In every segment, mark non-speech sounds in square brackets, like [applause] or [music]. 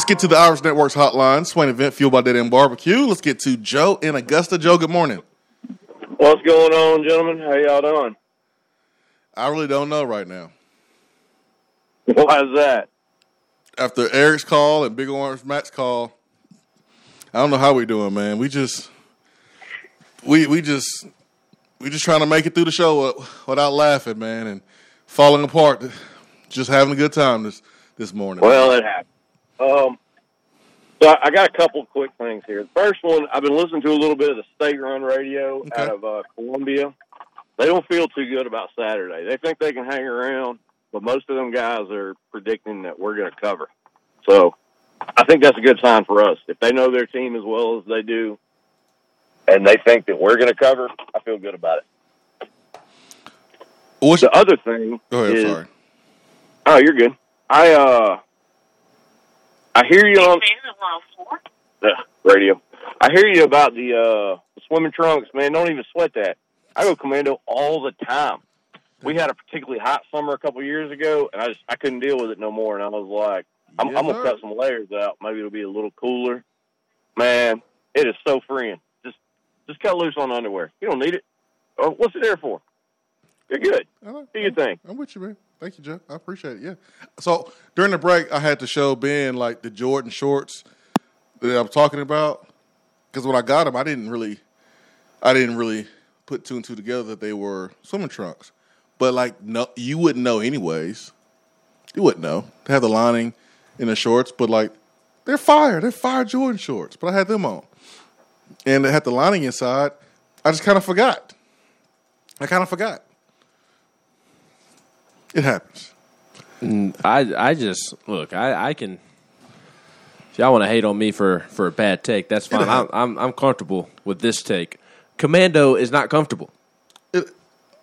Let's get to the Irish Networks hotline. Swain event fueled by Dead End Barbecue. Let's get to Joe in Augusta. Joe, good morning. What's going on, gentlemen? How y'all doing? I really don't know right now. Why is that? After Eric's call and Big Orange Matt's call, I don't know how we doing, man. We just we we just we just trying to make it through the show without laughing, man, and falling apart. Just having a good time this this morning. Well, it happened. Um, so I got a couple of quick things here. The first one, I've been listening to a little bit of the state-run radio Okay. out of uh, Columbia. They don't feel too good about Saturday. They think they can hang around, but most of them guys are predicting that we're going to cover. So I think that's a good sign for us. If they know their team as well as they do, and they think that we're going to cover, I feel good about it. What's The other thing Go ahead. is, Sorry. oh, you're good. I uh, I hear you on the radio. I hear you about the uh the swimming trunks, man. Don't even sweat that. I go commando all the time. We had a particularly hot summer a couple years ago, and I just I couldn't deal with it no more. And I was like, I'm, Yes, I'm gonna cut some layers out. Maybe it'll be a little cooler. Man, it is so freeing. Just cut loose on underwear. You don't need it. Oh, what's it there for? You're good. I. Do your thing. I'm with you, man. Thank you, Jeff. I appreciate it. Yeah. So during the break, I had to show Ben like the Jordan shorts that I'm talking about because when I got them, I didn't really, I didn't really put two and two together that they were swimming trunks. But like, no, you wouldn't know anyways. You wouldn't know. They have the lining in the shorts, but like, they're fire. They're fire Jordan shorts. But I had them on, and it had the lining inside. I just kind of forgot. I kind of forgot. It happens. I I just look. I I can. If y'all want to hate on me for for a bad take, that's fine. I'm, I'm I'm comfortable with this take. Commando is not comfortable. It,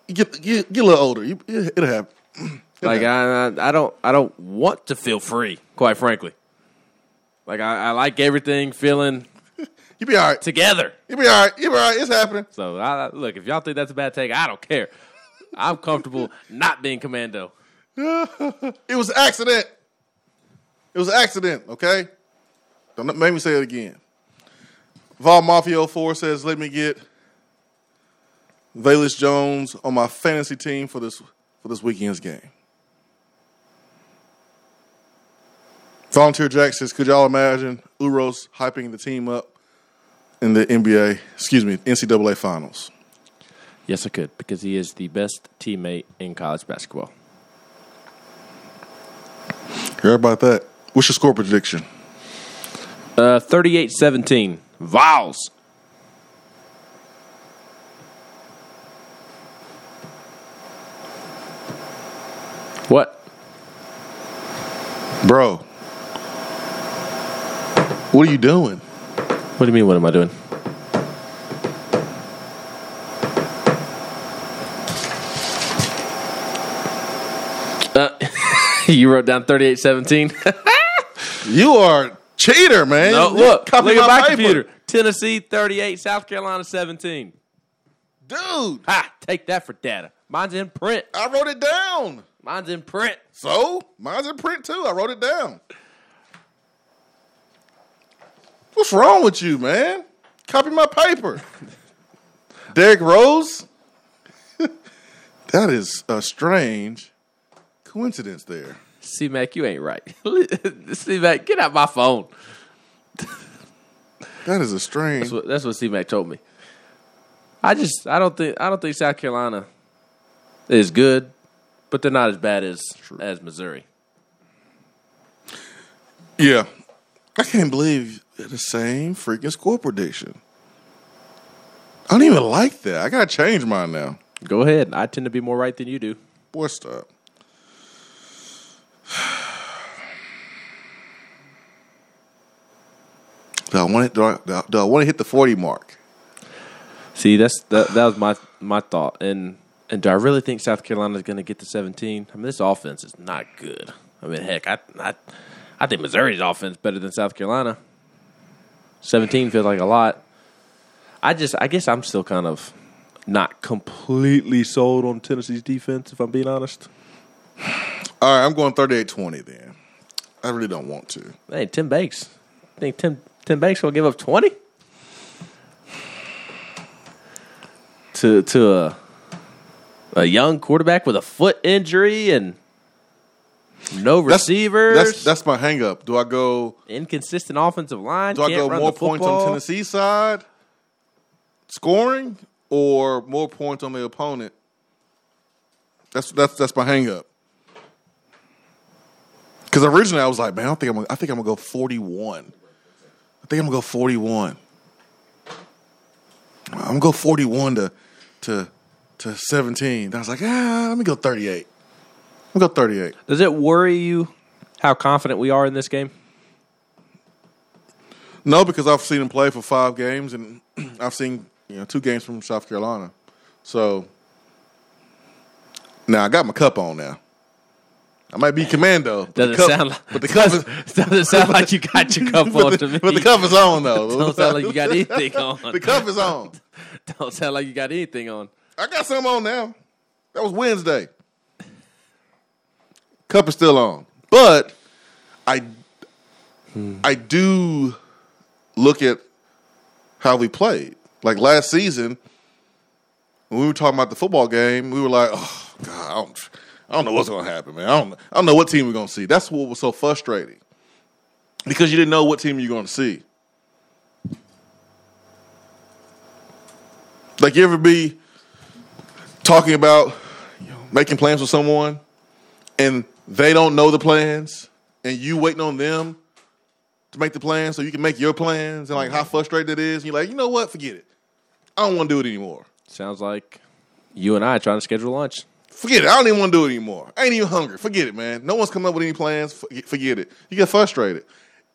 you get, get get a little older. You, it, it'll happen. Like I, I I don't I don't want to feel free. Quite frankly, like I, I like everything feeling You be all right. together. You be all right. You be all right. It's happening. So I, look, if y'all think that's a bad take, I don't care. I'm comfortable [laughs] not being commando. [laughs] It was an accident. It was an accident. Okay. Don't make me say it again. Vol Mafia 04 says, "Let me get Velus Jones on my fantasy team for this for this weekend's game." Volunteer Jack says, "Could y'all imagine Uros hyping the team up in the NBA? Excuse me, NCAA finals." Yes, I could because he is the best teammate in college basketball. Heard about that? What's your score prediction? Uh, 38-17. Vols. What? Bro, what are you doing? What do you mean? What am I doing? Uh, [laughs] you wrote down 38-17? [laughs] You are a cheater, man. no, look. copy Look at my paper. computer. Tennessee 38, South Carolina 17. Dude, Ha! Take that for data. Mine's in print. I wrote it down. Mine's in print. So, mine's in print too. I wrote it down. What's wrong with you, man? Copy my paper. Derrick Rose? [laughs] that is a strange coincidence there. C Mac, you ain't right. [laughs] C Mac, get out my phone. That is a strange. That's what that's what C Mac told me. I just I don't think I don't think South Carolina is good, but they're not as bad as as Missouri. Yeah. I can't believe they're the same freaking score prediction. I don't even like that. I gotta change mine now. Go ahead. I tend to be more right than you do. Boy, stop. Do I want it? Do I, do I- want to hit the forty mark? See, that's that, that was my my thought. And and do I really think South Carolina is going to get to 17? I mean, this offense is not good. I mean, heck, I I, I think Missouri's offense better than South Carolina. 17 feels like a lot. I just I guess I'm still kind of not completely sold on Tennessee's defense, if I'm being honest. All right, I'm going 38-20 then. I really don't want to. Hey, Tim Banks. I think Tim Tim Banks gonna give up twenty to to a a young quarterback with a foot injury and no That's- receivers. That's that's my hang up. Do I go inconsistent offensive line. do I go more points on. Tennessee side scoring or more points on the opponent? That's that's that's my hang up. Because originally I was like, man, I think I'm. Gonna, I think I'm gonna go 41. I think I'm gonna go 41. I'm gonna go 41 to to to 17. I was like, ah, let me go 38. Gonna go 38. Does it worry you how confident we are in this game? No, because I've seen him play for five games, and [clears throat] I've seen you know two games from South Carolina. So now I got my cup on now. I might be commando. but the Doesn't cup- sound like but the cup is, [laughs] doesn't sound like you got your cup [laughs] on but, to the, me. but the cup is on though. [laughs] Don't sound like you got anything on. the cup is on. Don't sound like you got anything on. I got some on now. That was Wednesday. Cup is still on, but I hmm. I do look at how we played. Like last season, when we were talking about the football game, we were like, "Oh God, I don't, I don't know what's going to happen, man. I don't, I don't know what team we're going to see." That's what was so frustrating because you didn't know what team you're going to see. Like you ever be talking about you know, making plans with someone and they don't know the plans and you waiting on them to make the plans so you can make your plans and like how frustrated it is and you're like you know what? Forget it. I don't want to do it anymore. Sounds like you and I trying to schedule lunch. forget it. I don't even want to do it anymore. I ain't even hungry. Forget it man. No one's coming up with any plans. Forget, forget it. You get frustrated.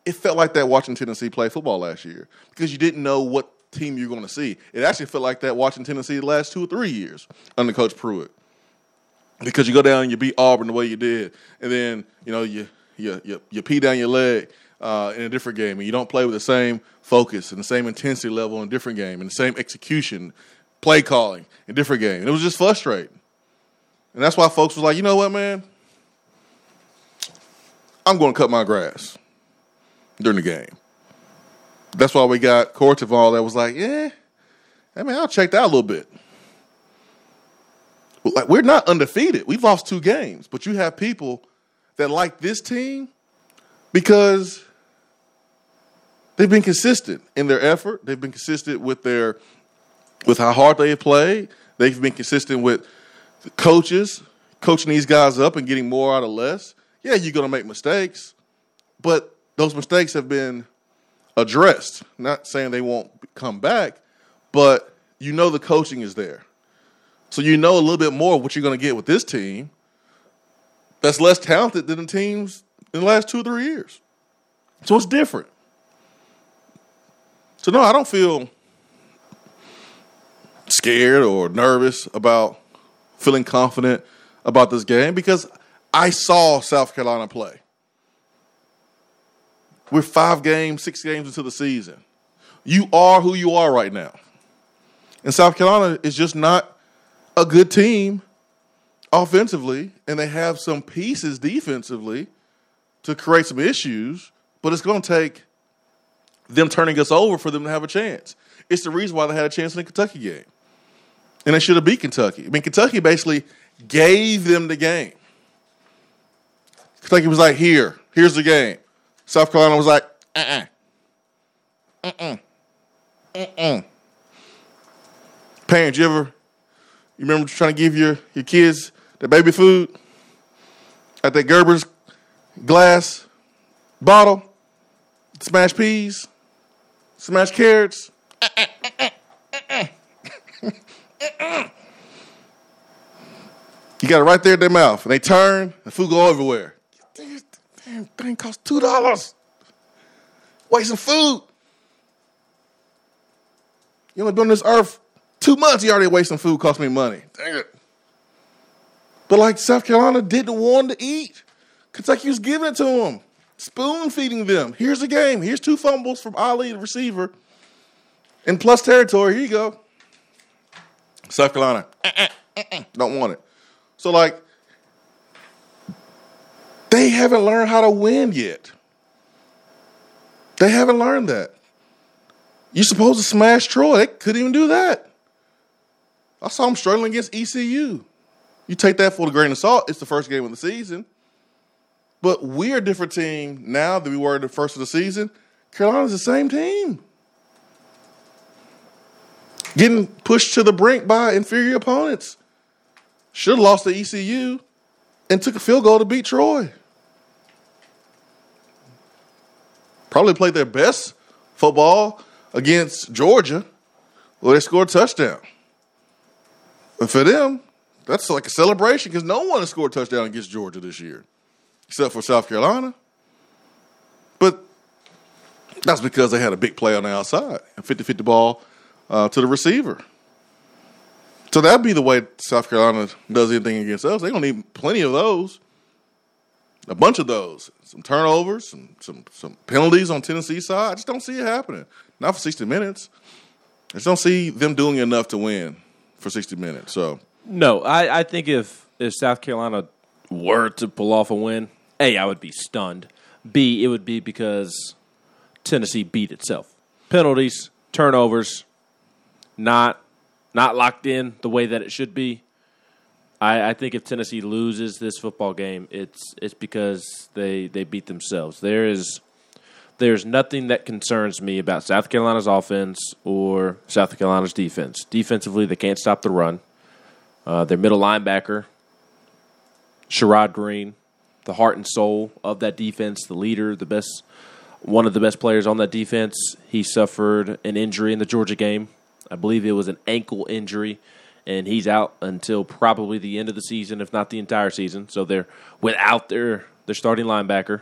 It felt like that watching tennessee play football last year because you didn't know what team you're going to see. It actually felt like that watching tennessee the last two or three years under coach pruitt because you go down and you beat Auburn the way you did, and then you know you you you, you pee down your leg uh, in a different game, and you don't play with the same focus and the same intensity level in a different game, and the same execution, play calling in a different game. And it was just frustrating, and that's why folks was like, you know what, man, I'm going to cut my grass during the game. That's why we got Cortival that was like, yeah, I mean, I'll check that a little bit like we're not undefeated. We've lost two games, but you have people that like this team because they've been consistent in their effort. They've been consistent with their with how hard they have played. They've been consistent with the coaches coaching these guys up and getting more out of less. Yeah, you're going to make mistakes, but those mistakes have been addressed. Not saying they won't come back, but you know the coaching is there. So you know a little bit more what you're going to get with this team that's less talented than the teams in the last two or three years. So it's different. So no, I don't feel scared or nervous about feeling confident about this game because I saw South Carolina play. We're five games, six games into the season. You are who you are right now. And South Carolina is just not a good team offensively, and they have some pieces defensively to create some issues, but it's going to take them turning us over for them to have a chance. It's the reason why they had a chance in the Kentucky game. And they should have beat Kentucky. I mean, Kentucky basically gave them the game. Kentucky was like, here, here's the game. South Carolina was like, uh-uh. Uh-uh. Uh-uh. Parents, you ever you remember trying to give your, your kids the baby food at that Gerber's glass bottle? Smashed peas, smashed carrots. you got it right there in their mouth, and they turn, the food go everywhere. Damn, thing costs two dollars. Waste Wasting food. You only been on this earth two months. You already wasting food. Cost me money. Dang it. But like South Carolina didn't want to eat. Kentucky was giving it to them, spoon feeding them. Here's the game. Here's two fumbles from Ali, the receiver, in plus territory. Here you go. South Carolina, uh, uh, uh, don't want it. So, like, they haven't learned how to win yet. They haven't learned that. You're supposed to smash Troy. They couldn't even do that. I saw them struggling against ECU. You take that for a grain of salt. It's the first game of the season. But we're a different team now than we were the first of the season. Carolina's the same team. Getting pushed to the brink by inferior opponents. Should have lost to ECU and took a field goal to beat Troy. Probably played their best football against Georgia, where they scored a touchdown. And for them, that's like a celebration because no one has scored a touchdown against Georgia this year, except for South Carolina. But that's because they had a big play on the outside, a 50 50 ball uh, to the receiver. So that'd be the way South Carolina does anything against us. They're going to need plenty of those, a bunch of those, some turnovers, some, some, some penalties on Tennessee side. I just don't see it happening. Not for 60 minutes. I just don't see them doing enough to win for 60 minutes. So no, I, I think if if South Carolina were to pull off a win, a I would be stunned. B it would be because Tennessee beat itself. Penalties, turnovers, not not locked in the way that it should be. I, I think if Tennessee loses this football game, it's it's because they they beat themselves. There is there's nothing that concerns me about South Carolina's offense or South Carolina's defense. Defensively, they can't stop the run. Uh, their middle linebacker, Sherrod Greene, the heart and soul of that defense, the leader, the best, one of the best players on that defense. He suffered an injury in the Georgia game. I believe it was an ankle injury, and he's out until probably the end of the season, if not the entire season. So they're without their their starting linebacker,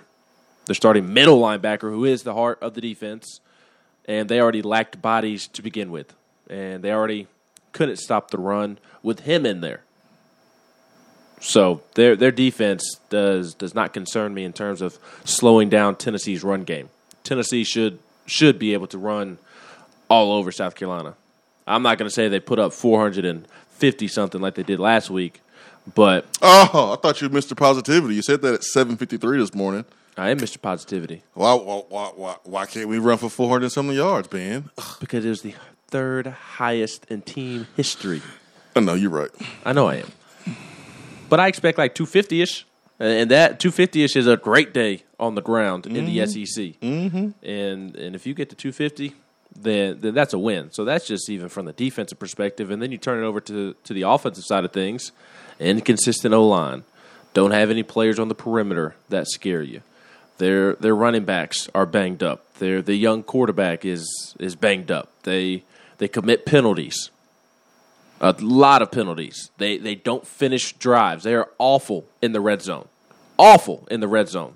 their starting middle linebacker, who is the heart of the defense, and they already lacked bodies to begin with, and they already couldn't stop the run with him in there. So their their defense does does not concern me in terms of slowing down Tennessee's run game. Tennessee should should be able to run all over South Carolina. I'm not going to say they put up 450 something like they did last week, but oh, I thought you were Mr. Positivity. You said that at 7:53 this morning. I am Mr. Positivity. Why why why why can't we run for 400 something yards, Ben? Because it was the third highest in team history. I know you're right. I know I am. But I expect like 250 ish. And that 250 ish is a great day on the ground in the SEC. Mm-hmm. And and if you get to 250, then then that's a win. So that's just even from the defensive perspective. And then you turn it over to to the offensive side of things. Inconsistent O line. Don't have any players on the perimeter that scare you. Their their running backs are banged up. Their the young quarterback is is banged up. They they commit penalties. A lot of penalties. They they don't finish drives. They are awful in the red zone. Awful in the red zone.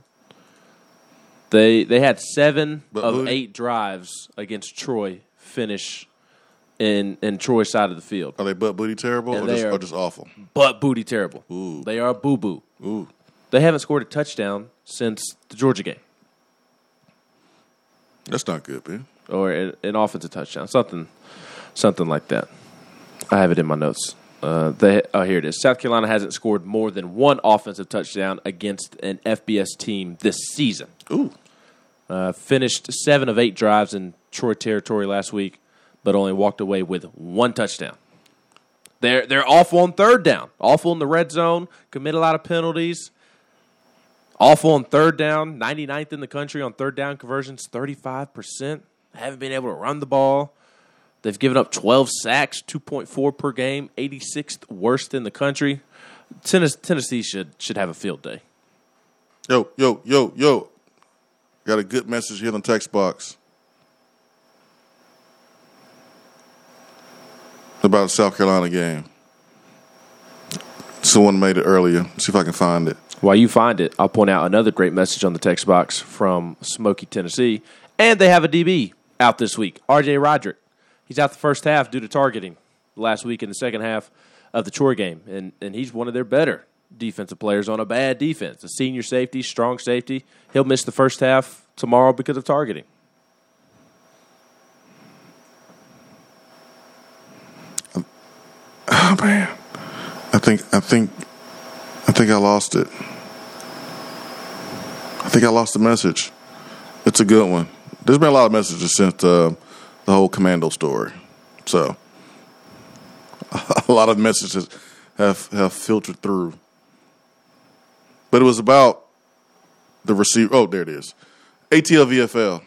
They they had seven But of Booty- eight drives against Troy finish in in Troy's side of the field. Are they butt booty terrible or they just, are- or just awful? But booty terrible. Ooh. They are boo boo. Ooh. They haven't scored a touchdown since the Georgia game. That's not good, man. or an, an offensive touchdown, something, something like that. I have it in my notes. Uh, they, oh, here it is. South Carolina hasn't scored more than one offensive touchdown against an FBS team this season. Ooh. Uh, finished seven of eight drives in Troy territory last week, but only walked away with one touchdown. They're they're awful on third down, awful in the red zone, commit a lot of penalties. Awful on third down, 99th in the country on third down conversions, 35%. Haven't been able to run the ball. They've given up 12 sacks, 2.4 per game, 86th worst in the country. Tennessee, should should have a field day. Yo, yo, yo, yo. Got a good message here the text box about the South Carolina game. Someone made it earlier. See if I can find it. While you find it, I'll point out another great message on the text box from Smoky, Tennessee. And they have a DB out this week, RJ Roderick. He's out the first half due to targeting last week in the second half of the Troy game. And, and he's one of their better defensive players on a bad defense. A senior safety, strong safety. He'll miss the first half tomorrow because of targeting. Oh man, I think I think I think I lost it. I think I lost the message. It's a good one. There's been a lot of messages since uh, the whole commando story, so [laughs] a lot of messages have have filtered through. But it was about the receiver. Oh, there it is. ATL VFL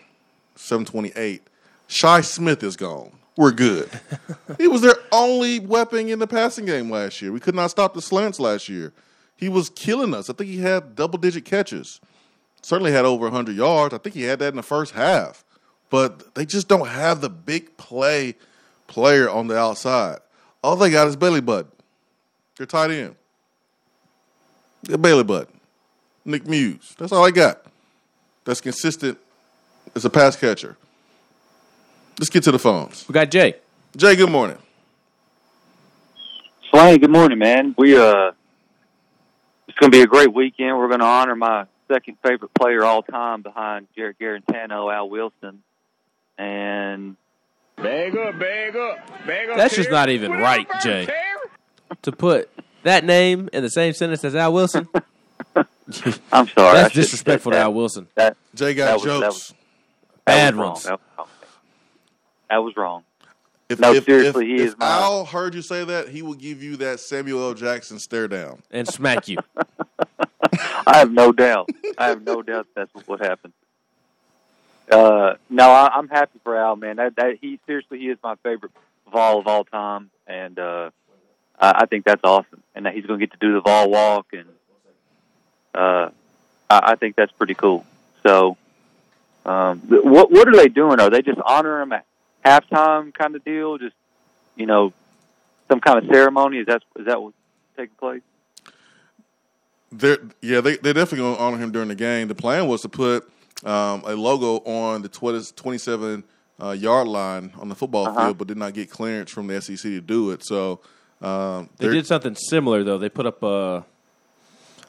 728. Shi Smith is gone. We're good. [laughs] he was their only weapon in the passing game last year. We could not stop the slants last year. He was killing us. I think he had double digit catches. Certainly had over 100 yards. I think he had that in the first half. But they just don't have the big play player on the outside. All they got is belly button. They're tight end. They're belly button. Nick Muse. That's all I got. That's consistent as a pass catcher. Let's get to the phones. We got Jay. Jay, good morning. Slang, good morning, man. We uh, it's going to be a great weekend. We're going to honor my second favorite player all time behind Jarrett Guarantano, Al Wilson, and bag up, bag up, bag up. That's just not even right, Jay. To put that name in the same sentence as Al Wilson. [laughs] [laughs] I'm sorry. That's disrespectful that, to Al Wilson. That, Jay got that jokes. Was, that was, Bad that ones. That was, that was wrong. If, no, if, seriously, if, he if is my. Al heard you say that, he will give you that Samuel L. Jackson stare down and smack you. [laughs] I have no doubt. I have no doubt that's what happened. Uh, no, I, I'm happy for Al, man. That, that he seriously, he is my favorite Vol of all time, and uh, I, I think that's awesome. And that he's going to get to do the Vol walk, and uh, I, I think that's pretty cool. So, um, what what are they doing? Are they just honoring him at halftime kind of deal? Just you know, some kind of ceremony? Is that is that what's taking place? They're, yeah, they, they're definitely going to honor him during the game. The plan was to put um, a logo on the 27 uh, yard line on the football Uh-huh. field, but did not get clearance from the SEC to do it. So um, They did something similar though. They put up a,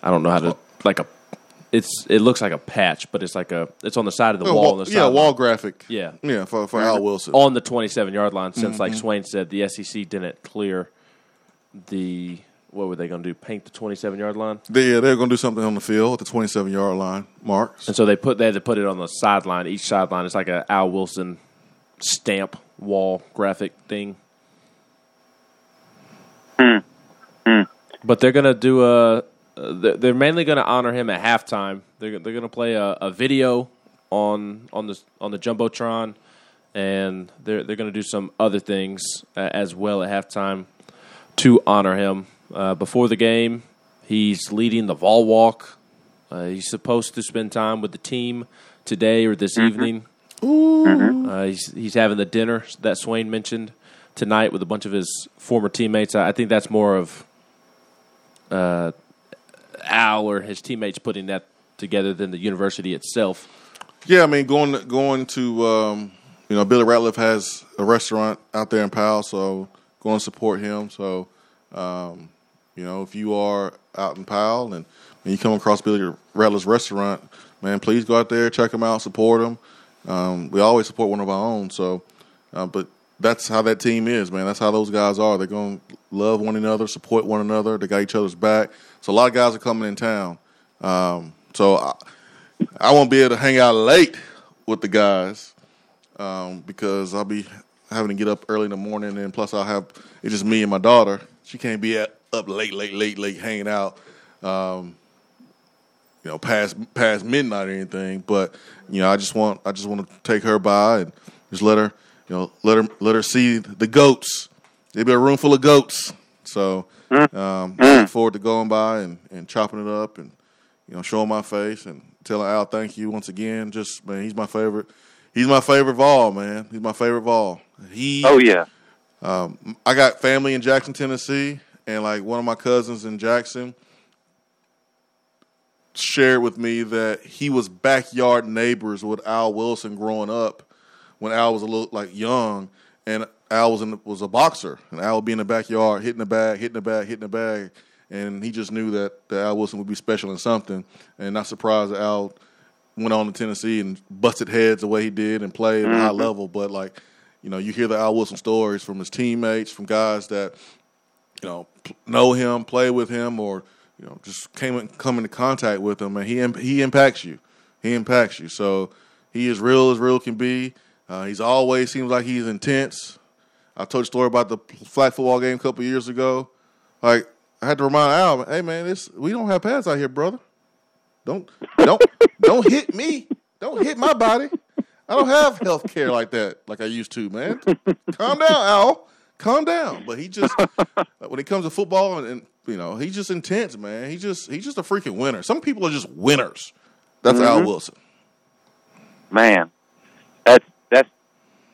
I don't know how to like a, it's it looks like a patch, but it's like a it's on the side of the a wall. wall- on the Oh, yeah, sideline. wall graphic. Yeah, Yeah, for, for Al Wilson. on the twenty-seven yard line. Since, like Mm-hmm. Swain said, the SEC didn't clear the what were they going to do? Paint the twenty-seven yard line, They, yeah, they're going to do something on the field at the 27 yard line marks. and so they put they had to put it on the sideline. Each sideline It's like a Al Wilson stamp wall graphic thing. But they're gonna do a. uh, They're they're mainly gonna honor him at halftime. They're they're gonna play a, a video on on the on the jumbotron, and they're they're gonna do some other things uh, as well at halftime to honor him. Uh, before the game, he's leading the Vol Walk. Uh, he's supposed to spend time with the team today or this evening. Uh, he's he's having the dinner that Swain mentioned tonight with a bunch of his former teammates. I, I think that's more of uh, Al or his teammates putting that together than the university itself. Yeah, I mean, going going to um, you know Billy Ratliff has a restaurant out there in Powell, so go and support him. So um, you know if you are out in Powell and, and you come across Billy Ratliff's restaurant, man, please go out there, check him out, support him. Um, we always support one of our own, so uh, but that's how that team is, man. That's how those guys are. They're going to love one another, support one another. They got each other's back. So a lot of guys are coming in town. Um, so I, I won't be able to hang out late with the guys um, because I'll be having to get up early in the morning, and plus I'll have it's just me and my daughter. She can't be at, up late, late, late, late hanging out. Um, you know, past past midnight or anything. But you know, I just want I just want to take her by and just let her, you know, let her let her see the goats. There'll be a room full of goats. So um, looking forward to going by and, and chopping it up and you know showing my face and telling Al thank you once again. Just man, he's my favorite. He's my favorite of all, man. He's my favorite of all. He Oh yeah. Um, I got family in Jackson, Tennessee, and like one of my cousins in Jackson shared with me that he was backyard neighbors with Al Wilson growing up when Al was a little like young, and Al was in, was a boxer, and Al would be in the backyard hitting the bag, hitting the bag, hitting the bag, and he just knew that, that Al Wilson would be special in something, and not surprised that Al went on to Tennessee and busted heads the way he did and played at a high mm-hmm. level, but like. You know, you hear the Al Wilson stories from his teammates, from guys that you know, know him, play with him, or you know, just came come into contact with him, and he he impacts you. He impacts you. So he is real as real can be. Uh, he's always seems like he's intense. I told a story about the flag football game a couple years ago. Like I had to remind Al, hey man, this we don't have pads out here, brother. Don't don't [laughs] don't hit me. Don't hit my body. I don't have health care like that, like I used to, man. Calm down, Al. Calm down. But he just when it comes to football and, and you know, he's just intense, man. He just he's just a freaking winner. Some people are just winners. That's mm-hmm. Al Wilson. Man, that's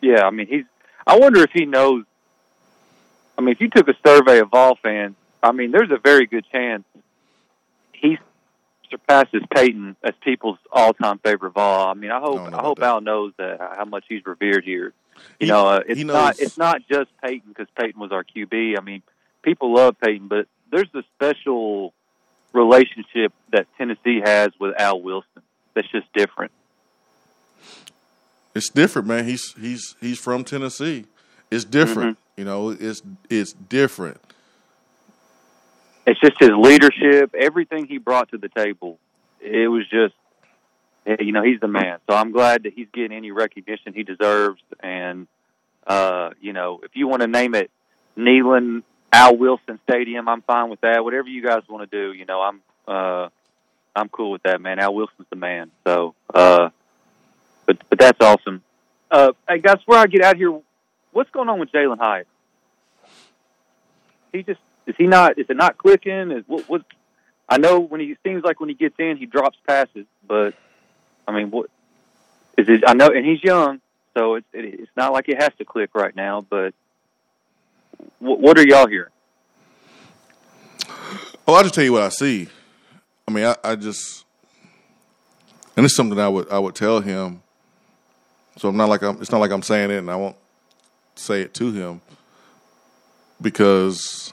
yeah. I mean, he's. I wonder if he knows. I mean, if you took a survey of all fans, I mean, there's a very good chance he surpasses Peyton as people's all-time favorite of all. I mean, I hope I, I hope that. Al knows that how much he's revered here. You he, know, uh, it's not it's not just Peyton because Peyton was our QB. I mean, people love Peyton, but there's a special relationship that Tennessee has with Al Wilson that's just different. It's different, man. He's he's he's from Tennessee. It's different. Mm-hmm. You know, it's it's different. It's just his leadership, everything he brought to the table. It was just, you know, he's the man. So I'm glad that he's getting any recognition he deserves. And, uh, you know, if you want to name it Neyland Al Wilson Stadium, I'm fine with that. Whatever you guys want to do, you know, I'm, uh, I'm cool with that, man. Al Wilson's the man. So, uh, but but that's awesome. Uh, hey guys, before I get out here, what's going on with Jalin Hyatt? He just is he not? Is it not clicking? Is what? what I know when he seems like when he gets in, he drops passes, but I mean, what is it? I know, and he's young, so it's it, it's not like it has to click right now. But what, what are y'all hearing? Oh, I'll just tell you what I see. I mean, I, I just, and it's something I would I would tell him so I'm not like I'm. It's not like I'm saying it, and I won't say it to him because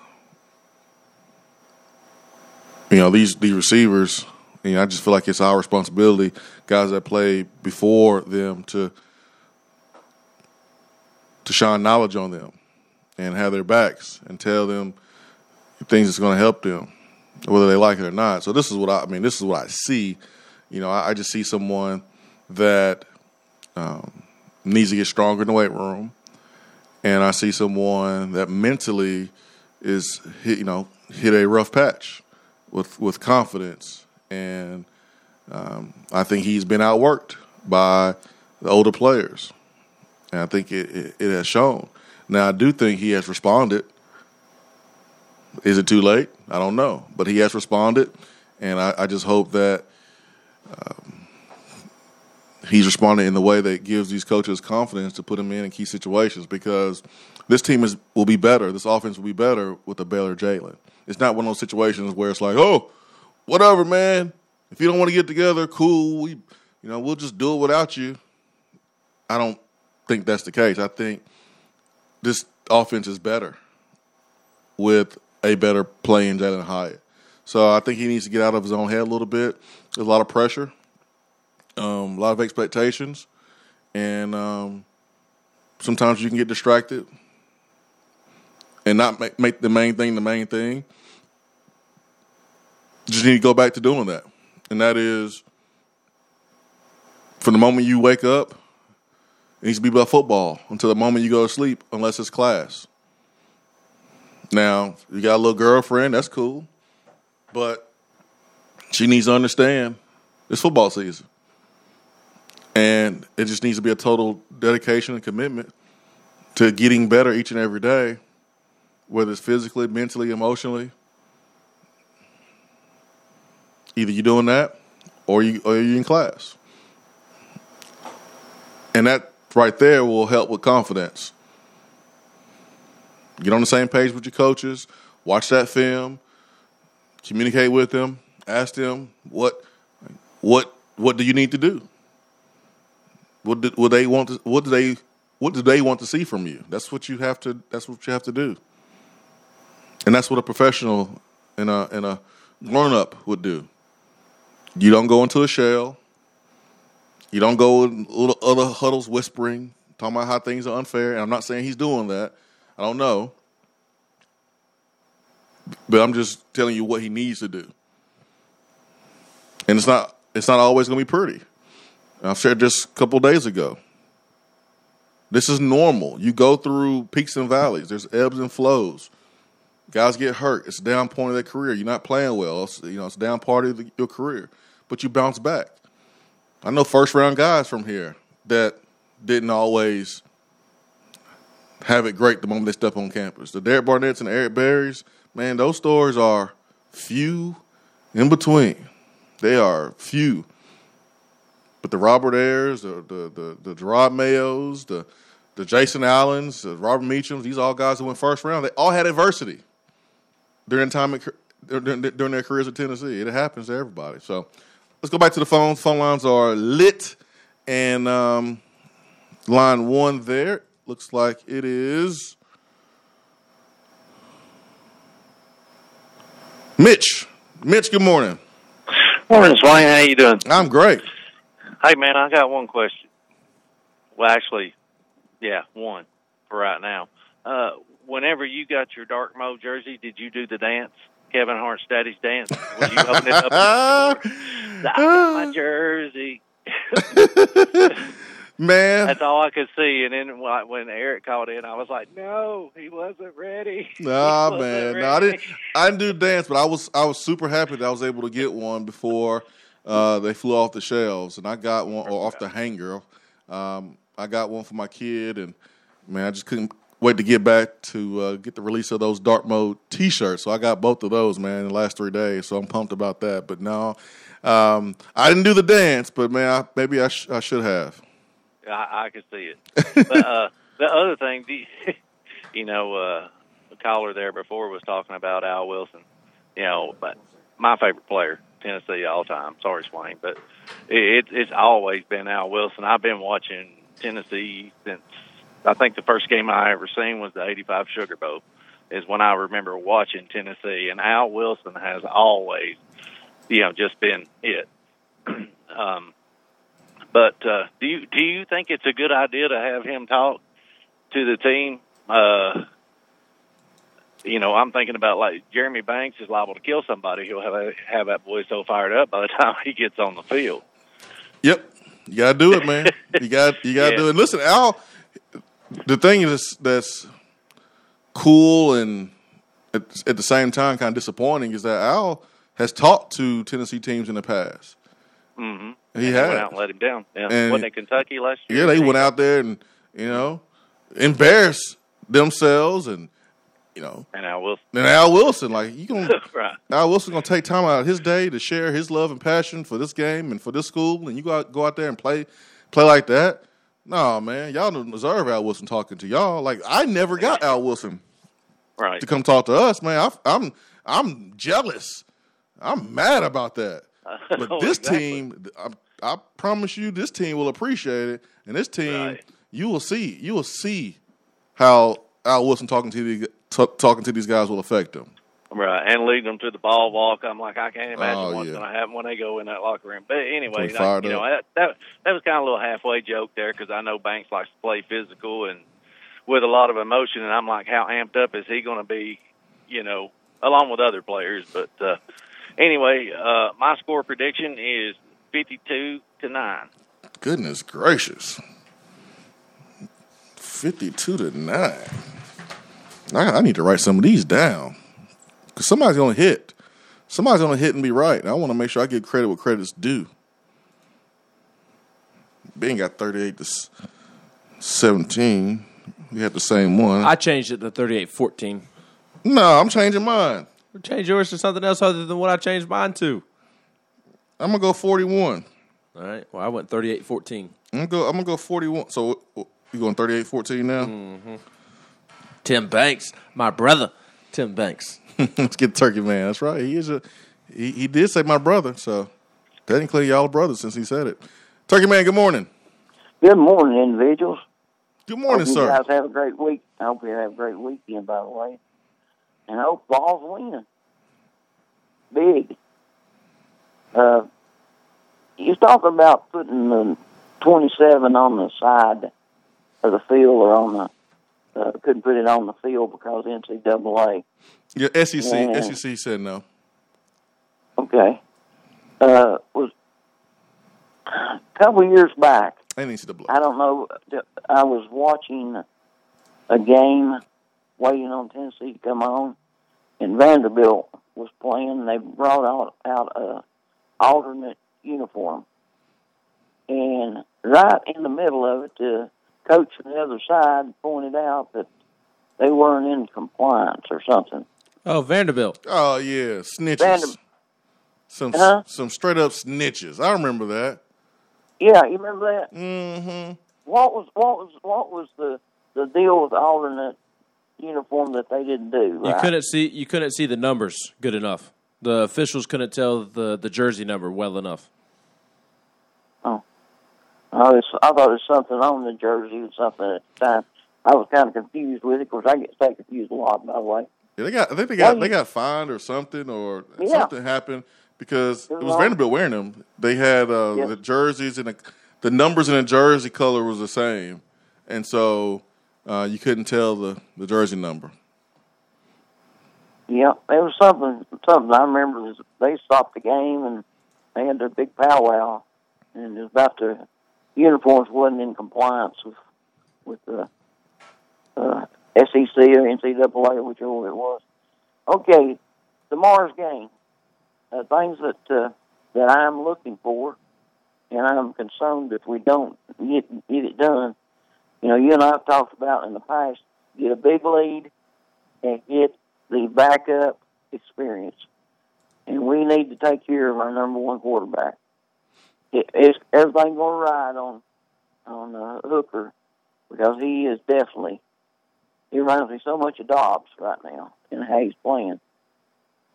you know these these receivers. You know, I just feel like it's our responsibility, guys that play before them, to to shine knowledge on them and have their backs and tell them things that's going to help them, whether they like it or not. So this is what I, I mean. This is what I see. You know, I, I just see someone that um, needs to get stronger in the weight room, and I see someone that mentally is hit, you know hit a rough patch with with confidence, and um, I think he's been outworked by the older players, and I think it, it, it has shown. Now I do think he has responded. Is it too late? I don't know, but he has responded, and I, I just hope that. Um, he's responding in the way that gives these coaches confidence to put him in in key situations because this team is will be better. This offense will be better with the Baylor Jalin. It's not one of those situations where it's like, oh, whatever, man. If you don't want to get together, cool. We, you know, we'll just do it without you. I don't think that's the case. I think this offense is better with a better playing Jalin Hyatt. So I think he needs to get out of his own head a little bit. There's a lot of pressure um, a lot of expectations, and um, sometimes you can get distracted and not make, make the main thing the main thing. Just need to go back to doing that, and that is from the moment you wake up, it needs to be about football until the moment you go to sleep, unless it's class. Now, you got a little girlfriend, that's cool. But she needs to understand it's football season. And it just needs to be a total dedication and commitment to getting better each and every day, whether it's physically, mentally, emotionally. Either you're doing that or you or you're in class. And that right there will help with confidence. Get on the same page with your coaches, watch that film, communicate with them, ask them what what what do you need to do? What do, what they want? To, what do they? What do they want to see from you? That's what you have to. That's what you have to do. And that's what a professional and a and a grown up would do. You don't go into a shell. You don't go in little other huddles whispering, talking about how things are unfair. And I'm not saying he's doing that. I don't know. but I'm just telling you what he needs to do. And it's not it's not always going to be pretty. I've shared this a couple days ago. This is normal. You go through peaks and valleys. There's ebbs and flows. Guys get hurt. It's a down point of their career. You're not playing well. It's, you know, it's a down part of the, your career, but you bounce back. I know first round guys from here that didn't always have it great the moment they step on campus. The Derek Barnetts and Eric Berries, man, those stories are few in between. They are few. But the Robert Ayers, the the the, the Jerod Mayos, the the Jason Allens, the Robert Meachems, these all guys who went first round. They all had adversity during time during, during their careers at Tennessee. It happens to everybody. So let's go back to the phones. Phone lines are lit, and um, line one there looks like it is Mitch. Mitch, good morning. Morning, Swain. How you doing? I'm great. Hey, man, I got one question. Well, actually, yeah, one for right now. Uh, whenever you got your dark mode jersey, did you do the dance? Kevin Hart's daddy's dance? When you opened it up? [laughs] I got my jersey. [laughs] Man, that's all I could see. And then when Eric called in, I was like, "No, he wasn't ready." [laughs] Nah, wasn't man, ready. no, I didn't. I didn't do dance, but I was I was super happy that I was able to get one before uh, they flew off the shelves, and I got one or off the hanger. Um, I got one for my kid, and man, I just couldn't wait to get back to uh, get the release of those dark mode T-shirts. So I got both of those, man, in the last three days. So I'm pumped about that. But no, um, I didn't do the dance, but man, I, maybe I, sh- I should have. I, I could see it. but uh, [laughs] the other thing, the, [laughs] you know, uh, the caller there before was talking about Al Wilson. You know, but my favorite player, Tennessee all time. Sorry, Swain, but it, it's always been Al Wilson. I've been watching Tennessee since I think the first game I ever seen was the '85 Sugar Bowl. Is when I remember watching Tennessee, and Al Wilson has always, you know, just been it. [clears throat] um, but uh, do you do you think it's a good idea to have him talk to the team? Uh, you know, I'm thinking about like Jeremy Banks is liable to kill somebody. He'll have a, have that boy so fired up by the [laughs] time he gets on the field. Yep, you gotta do it, man. you [laughs] got you gotta yeah. do it. Listen, Al. The thing is that's cool and at, at the same time kind of disappointing is that Al has talked to Tennessee teams in the past. Mm-hmm. He and had went out and let him down. Yeah, and wasn't it Kentucky last year? Yeah, they went out there and you know embarrassed themselves and you know, and Al Wilson. And Al Wilson, like you [laughs] can, right. Al Wilson gonna take time out of his day to share his love and passion for this game and for this school, and you go out, go out there and play, play like that. No, man, y'all don't deserve Al Wilson talking to y'all. Like I never got Al Wilson, right, to come talk to us, man. I, I'm, I'm jealous. I'm mad about that. [laughs] But oh, this exactly. team, I, I, promise you, this team will appreciate it, and this team, right. you will see, you will see how Al Wilson talking to the t- talking to these guys will affect them. Right, and leading them to the Vol Walk. I'm like, I can't imagine Oh, what's yeah. going to happen when they go in that locker room. But anyway, They like, fired you know, that, that that was kind of a little halfway joke there because I know Banks likes to play physical and with a lot of emotion, and I'm like, how amped up is he going to be? You know, along with other players. But uh, anyway, uh, my score prediction is 52 to nine. Goodness gracious, fifty-two to nine. I, I need to write some of these down because somebody's gonna hit. Somebody's gonna hit and be right. And I want to make sure I get credit what credit's due. Ben got thirty-eight to seventeen. We had the same one. I changed it to 38-14. no, I'm changing mine. Change yours to something else other than what I changed mine to. I'm gonna go forty-one. All right. Well, I went 38-14. I'm gonna go. I'm gonna go forty-one. So you going 38-14 now? Mm-hmm. Tim Banks, my brother, Tim Banks. [laughs] Let's get Turkey Man. That's right. He is a. He, he did say my brother, so technically y'all are brothers since he said it. Turkey Man, good morning. Good morning, individuals. Good morning, hope sir. You guys have a great week. I hope you have a great weekend, by the way. And I hope Vols winning. Big. Uh, you was talking about putting the 27 on the side of the field or on the, uh, couldn't put it on the field because NCAA. Yeah, SEC. Yeah. SEC said no. Okay. Uh, was a couple years back. They didn't see the blood. I don't know. I was watching a game, waiting on Tennessee to come on, and Vanderbilt was playing. And they brought out out a alternate uniform, and right in the middle of it, the coach on the other side pointed out that they weren't in compliance or something. Oh, Vanderbilt. Oh yeah, snitches. Vander- some Huh? some straight up snitches. I remember that. Yeah, you remember that? Mm-hmm. What was what was what was the the deal with the alternate uniform that they didn't do? You couldn't see you couldn't see the numbers good enough. The officials couldn't tell the, the jersey number well enough. I was, I thought it was something on the jersey or something at the time. I was kind of confused with it. because I get so confused a lot, by the way. Yeah, they got. I think they got. Well, they got fined or something, or Yeah. something happened because It was Vanderbilt wearing them. They had uh, the jerseys and the, the numbers in the jersey color was the same, and so uh, you couldn't tell the, the jersey number. Yeah, it was something. Something I remember was they stopped the game and they had their big powwow, and it was about the uniforms wasn't in compliance with with the uh, SEC or NCAA, whichever it was. Okay, tomorrow's game. Uh, things that uh, that I'm looking for, and I'm concerned if we don't get get it done. You know, you and I have talked about in the past. Get a big lead and get the backup experience. And we need to take care of our number one quarterback. It, it's everything to ride on on uh, Hooker because he is definitely. He reminds me so much of Dobbs right now and how he's playing.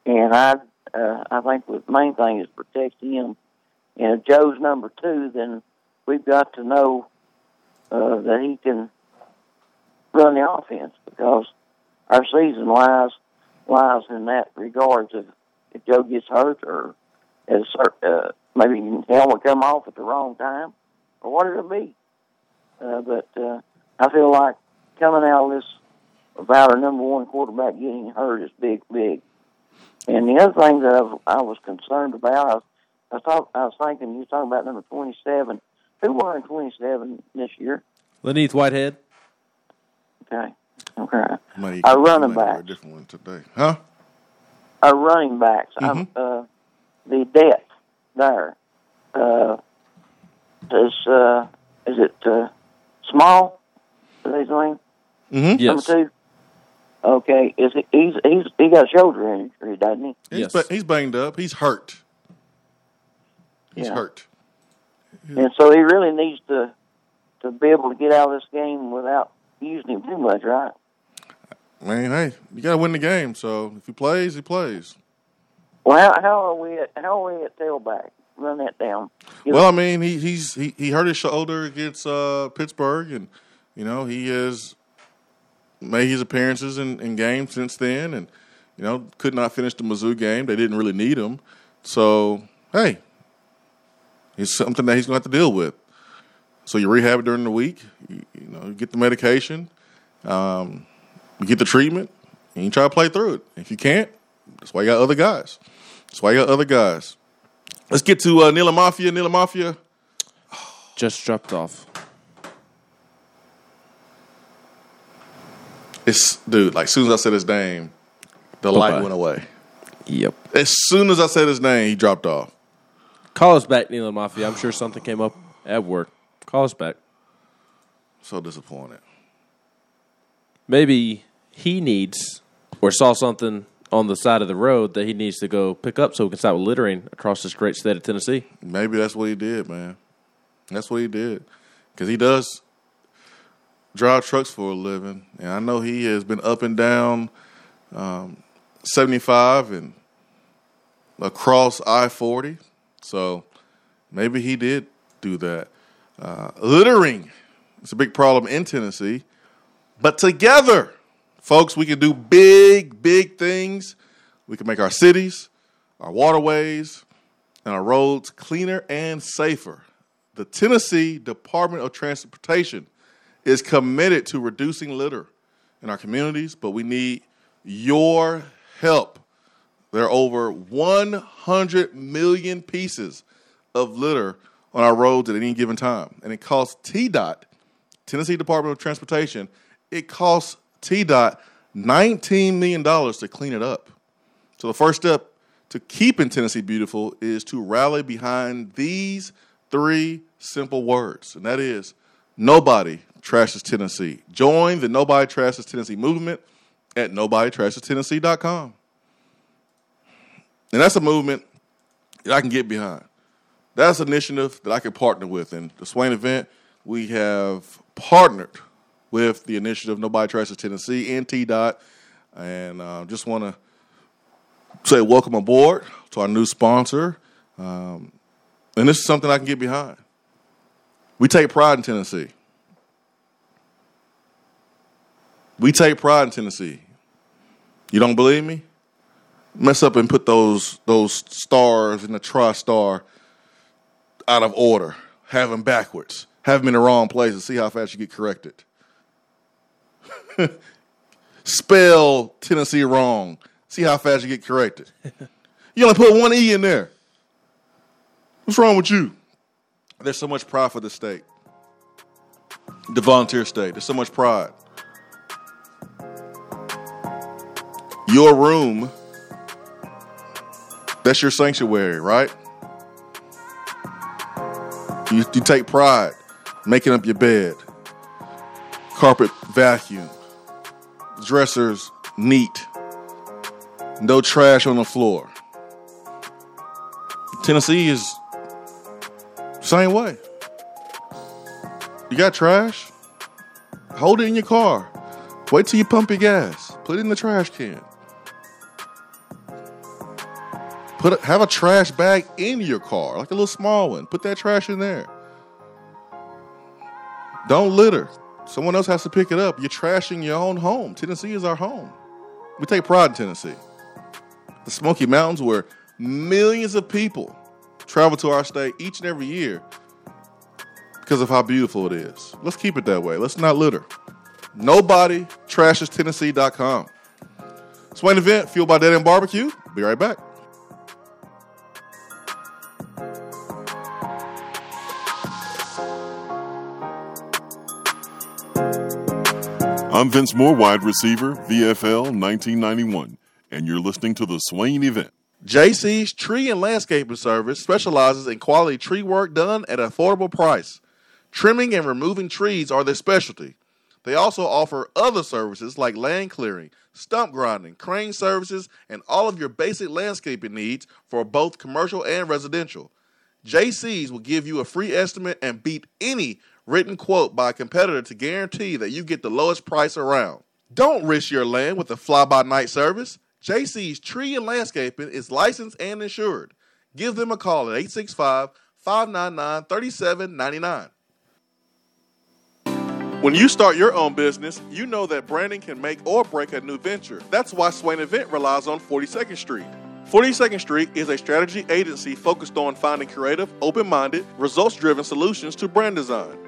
And I, uh, I think the main thing is protect him. And if Joe's number two, then we've got to know uh, that he can run the offense because our season lies lies in that regards. If if Joe gets hurt or at a uh, maybe helmet come off at the wrong time or whatever it be. Uh, but uh, I feel like coming out of this about our number one quarterback getting hurt is big, big. And the other thing that I was, I was concerned about, I was, I was, talk, I was thinking you were talking about number twenty-seven. Who wearing twenty-seven this year? Len'Neth Whitehead. Okay, okay. Might- Our running might backs. A different one today, huh? our running backs. I'm, uh, the depth there. Uh, is uh, is it uh, small? Is his name Mm-hmm. Yes. number two? Okay, is it? He's he's he got a shoulder injury, doesn't he? He's, Yes. ba- he's banged up. He's hurt. He's Yeah. hurt. And so he really needs to to be able to get out of this game without using him too much, right? Man, hey, you got to win the game. So if he plays, he plays. Well, how, how are we at how are we at tailback? Run that down. Give Well, I mean, he he's he, he hurt his shoulder against uh, Pittsburgh, and you know he has made his appearances in, in games since then, and you know could not finish the Mizzou game. They didn't really need him, so hey, it's something that he's going to have to deal with. So you rehab it during the week. You, you know, you get the medication, um, you get the treatment, and you try to play through it. If you can't, that's why you got other guys. That's why you got other guys. Let's get to uh, Nila Mafia. Nila Mafia. Just dropped off. It's dude. Like, as soon as I said his name, the light Bye-bye. went away. Yep. As soon as I said his name, he dropped off. Call us back, Neil Mafia. I'm sure something came up at work. Call us back. So disappointed. Maybe he needs or saw something on the side of the road that he needs to go pick up so we can stop littering across this great state of Tennessee. Maybe that's what he did, man. That's what he did. Because he does drive trucks for a living. And I know he has been up and down um, 75 and across I 40. So maybe he did do that. Uh, littering is a big problem in Tennessee. But together, folks, we can do big, big things. We can make our cities, our waterways, and our roads cleaner and safer. The Tennessee Department of Transportation is committed to reducing litter in our communities, but we need your help. There are over 100 million pieces of litter on our roads at any given time. And it costs TDOT, Tennessee Department of Transportation, it costs TDOT $19 million to clean it up. So the first step to keeping Tennessee beautiful is to rally behind these three simple words, and that is nobody trashes Tennessee. Join the Nobody Trashes Tennessee movement at nobodytrashestennessee.com. And that's a movement that I can get behind. That's an initiative that I can partner with. And the Swain event, we have partnered with the initiative Nobody Trashes Tennessee and TDOT. And uh, just want to say welcome aboard to our new sponsor. Um, and this is something I can get behind. We take pride in Tennessee. We take pride in Tennessee. You don't believe me? Mess up and put those those stars in the tri-star out of order. Have them backwards. Have them in the wrong place and see how fast you get corrected. [laughs] Spell Tennessee wrong. See how fast you get corrected. you only put one E in there. What's wrong with you? There's so much pride for the state, the volunteer state. There's so much pride. Your room, that's your sanctuary, right? You, you take pride making up your bed, carpet vacuum, dressers neat, no trash on the floor. Tennessee is same way. You got trash? Hold it in your car. Wait till you pump your gas. Put it in the trash can. Put a, have a trash bag in your car, like a little small one. Put that trash in there. Don't litter. Someone else has to pick it up. You're trashing your own home. Tennessee is our home. We take pride in Tennessee. The Smoky Mountains, where millions of people travel to our state each and every year because of how beautiful it is. Let's keep it that way. Let's not litter. Nobody trashes Tennessee.com. Swain event fueled by Dead End Barbecue. Be right back. I'm Vince Moore, wide receiver, VFL 1991, and you're listening to the Swain event. JC's Tree and Landscaping Service specializes in quality tree work done at an affordable price. Trimming and removing trees are their specialty. They also offer other services like land clearing, stump grinding, crane services, and all of your basic landscaping needs for both commercial and residential. JC's will give you a free estimate and beat any written quote by a competitor to guarantee that you get the lowest price around. Don't risk your land with a fly by night service. JC's Tree and Landscaping is licensed and insured. Give them a call at 865 599 3799. When you start your own business, you know that branding can make or break a new venture. That's why Swain Event relies on 42nd Street. 42nd Street is a strategy agency focused on finding creative, open minded, results driven solutions to brand design.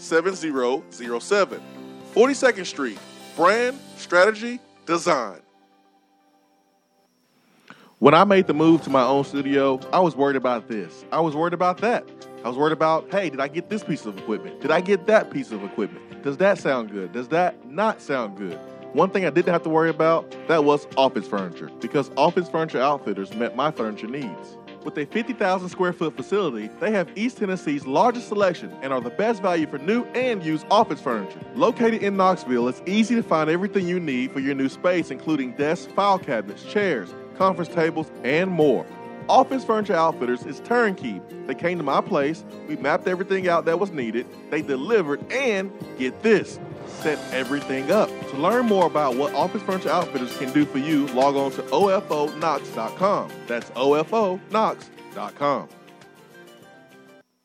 7007. 42nd Street, brand, strategy, design. When I made the move to my own studio, I was worried about this. I was worried about that. I was worried about, hey, did I get this piece of equipment? Did I get that piece of equipment? Does that sound good? Does that not sound good? One thing I didn't have to worry about, that was office furniture, because Office Furniture Outfitters met my furniture needs. With a 50,000 square foot facility, they have East Tennessee's largest selection and are the best value for new and used office furniture. Located in Knoxville, it's easy to find everything you need for your new space, including desks, file cabinets, chairs, conference tables, and more. Office Furniture Outfitters is turnkey. They came to my place, we mapped everything out that was needed, they delivered, and get this set everything up. To learn more about what Office Furniture Outfitters can do for you, log on to OFOKnox.com. That's OFOKnox.com.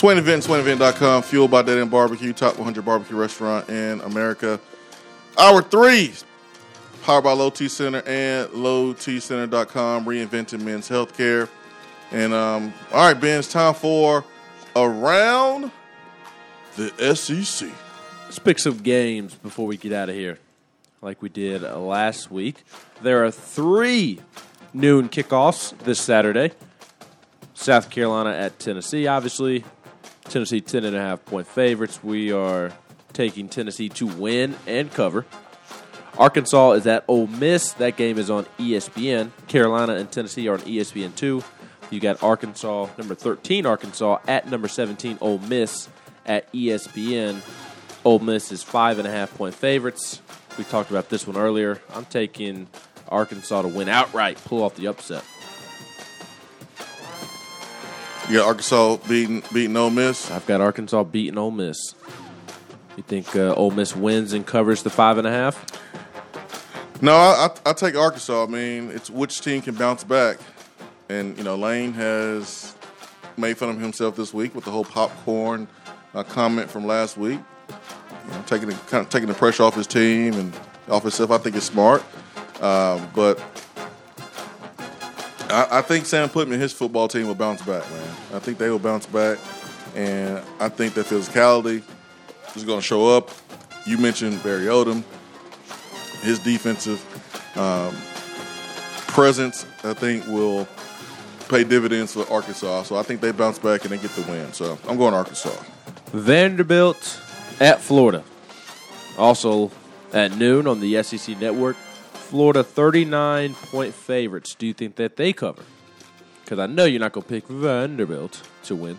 Swain Event, SwainEvent.com, fueled by Dead End Barbecue, top 100 barbecue restaurant in America. Hour three, powered by Low T Center and LowTCenter.com, reinventing men's healthcare. And um, all right, Ben, it's time for around the SEC. Let's pick some games before we get out of here, like we did uh, last week. There are three noon kickoffs this Saturday. South Carolina at Tennessee, obviously. Tennessee 10 and a half point favorites. We are taking Tennessee to win and cover. Arkansas is at Ole Miss. That game is on ESPN. Carolina and Tennessee are on E ESPN 2. You got Arkansas, number 13 Arkansas, at number 17 Ole Miss at ESPN. Ole Miss is five and a half point favorites. We talked about this one earlier. I'm taking Arkansas to win outright, pull off the upset. You got Arkansas beating beating Ole Miss. I've got Arkansas beating Ole Miss. You think uh, Ole Miss wins and covers the five and a half? No, I, I, I take Arkansas. I mean, it's which team can bounce back, and you know Lane has made fun of himself this week with the whole popcorn uh, comment from last week. You know, taking the, kind of taking the pressure off his team and off himself. I think it's smart, um, but I, I think Sam Pittman, his football team will bounce back, man. I think they will bounce back, and I think that physicality is going to show up. You mentioned Barry Odom his defensive um, presence, I think, will pay dividends for Arkansas. So I think they bounce back and they get the win. So I'm going Arkansas. Vanderbilt at Florida. Also at noon on the SEC network. Florida 39 point favorites. Do you think that they cover? Because I know you're not going to pick Vanderbilt to win.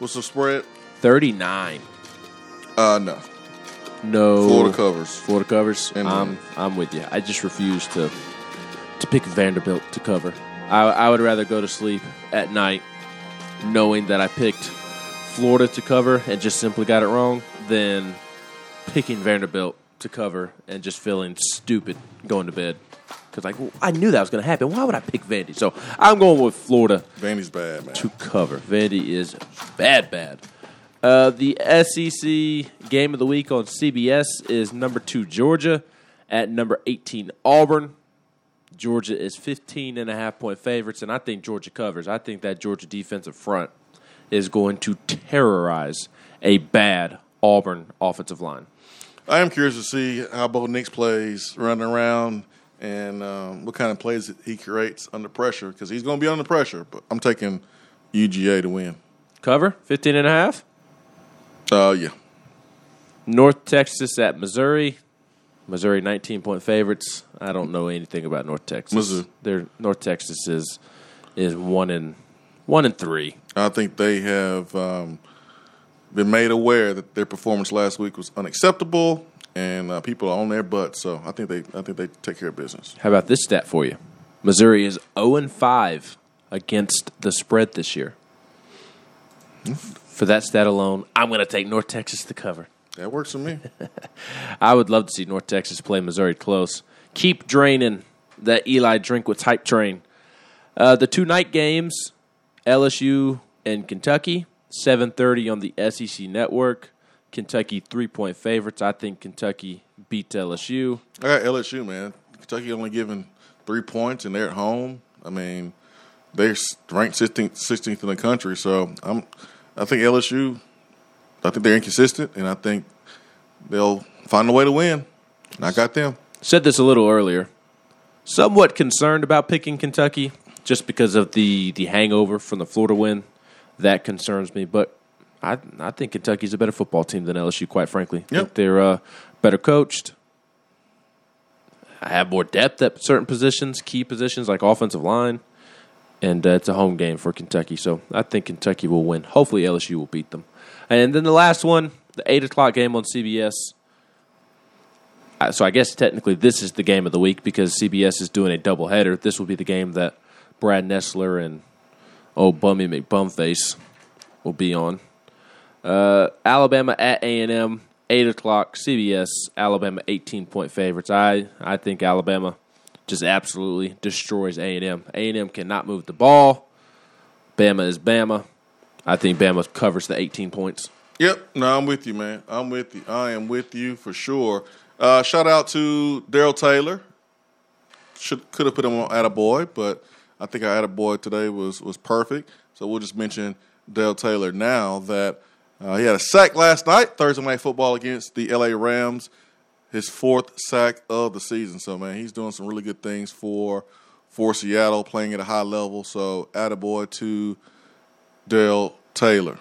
What's the spread? 39. Uh, no. No. Florida covers. Florida covers. And I'm. I'm with you. I just refuse to to pick Vanderbilt to cover. I, I would rather go to sleep at night knowing that I picked Florida to cover and just simply got it wrong than picking Vanderbilt to cover and just feeling stupid going to bed. Because like well, I knew that was going to happen. Why would I pick Vandy? So I'm going with Florida Vandy's bad, man. to cover. Vandy is bad, bad. Uh, the SEC game of the week on CBS is number two Georgia at number 18 Auburn. Georgia is 15 and a half point favorites, and I think Georgia covers. I think that Georgia defensive front is going to terrorize a bad Auburn offensive line. I am curious to see how Bo Nix plays running around and um, what kind of plays he creates under pressure because he's going to be under pressure. But I'm taking UGA to win. Cover 15 and a half. Uh, yeah. North Texas at Missouri. Missouri 19 point favorites. I don't know anything about North Texas. Missouri. They're, North Texas is is one in one and three. I think they have um, been made aware that their performance last week was unacceptable, and uh, people are on their butt. So I think they, I think they take care of business. How about this stat for you? Missouri is 0 and 5 against the spread this year. For that stat alone, I'm going to take North Texas to cover. That works for me. [laughs] I would love to see North Texas play Missouri close. Keep draining that Eli Drinkwitz hype train. Uh, the two night games, LSU and Kentucky, 7:30 on the SEC network. Kentucky three point favorites. I think Kentucky beat LSU. I got LSU, man. Kentucky only given three points, and they're at home. I mean, they're ranked 16th, 16th in the country. So I'm, I think LSU. I think they're inconsistent, and I think they'll find a way to win. And I got them. Said this a little earlier. Somewhat concerned about picking Kentucky just because of the the hangover from the Florida win. That concerns me, but I I think Kentucky's a better football team than LSU. Quite frankly, I Yep. think they're uh, better coached. I have more depth at certain positions, key positions like offensive line, and uh, it's a home game for Kentucky. So I think Kentucky will win. Hopefully LSU will beat them. And then the last one, the eight o'clock game on CBS. So I guess technically this is the game of the week because CBS is doing a doubleheader. This will be the game that Brad Nessler and oh Bummy McBumface will be on. Uh, Alabama at A and M, eight o'clock. CBS. Alabama eighteen point favorites. I I think Alabama just absolutely destroys A and M. A and M cannot move the ball. Bama is Bama. I think Bama covers the eighteen points. Yep. No, I'm with you, man. I'm with you. I am with you for sure. Uh, shout out to Darrell Taylor. Should could have put him on boy but I think our Attaboy today was was perfect. So we'll just mention Dale Taylor now that uh, he had a sack last night, Thursday night football against the LA Rams. His fourth sack of the season. So man, he's doing some really good things for for Seattle, playing at a high level. So Attaboy to Dale Taylor.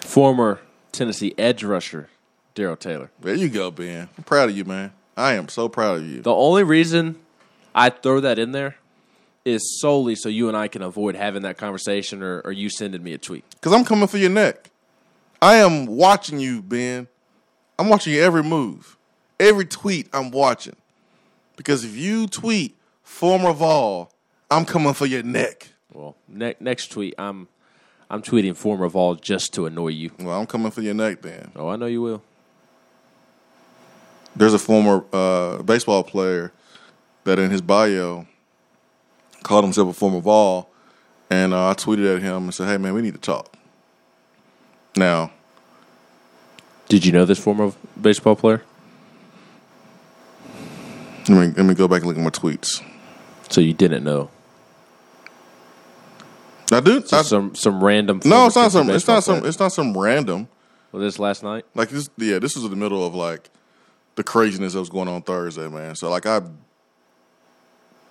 Former Tennessee edge rusher Darrell Taylor. There you go, Ben. I'm proud of you, man. I am so proud of you. The only reason I throw that in there is solely so you and I can avoid having that conversation or, or you sending me a tweet. Because I'm coming for your neck. I am watching you, Ben. I'm watching your every move. Every tweet I'm watching. Because if you tweet former Vol, I'm coming for your neck. Well, ne- next tweet, I'm I'm tweeting former Vol just to annoy you. Well, I'm coming for your neck, Ben. Oh, I know you will. There's a former uh, baseball player that in his bio called himself a former Vol, and uh, I tweeted at him and said, "Hey, man, we need to talk." Now, Did you know this former baseball player? let me let me go back and look at my tweets. So you didn't know? I do. So I, some some random. no, it's not some. It's not baseball some. It's not some random. Was this last night? Like this. Yeah, this was in the middle of like the craziness that was going on Thursday, man. So like I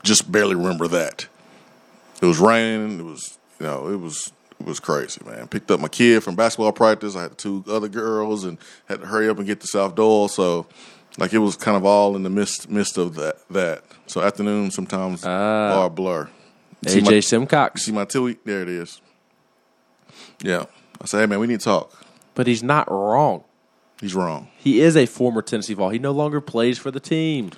just barely remember that. It was raining. It was you know it was it was crazy, man. Picked up my kid from basketball practice. I had two other girls and had to hurry up and get to South Doyle. So like it was kind of all in the midst midst of that that. So afternoon sometimes Ah. are a blur. See AJ my- Simcox. See my tweet? There it is. Yeah. I said, hey man, we need to talk. But he's not wrong. He's wrong. He is a former Tennessee Vol. He no longer plays for the team.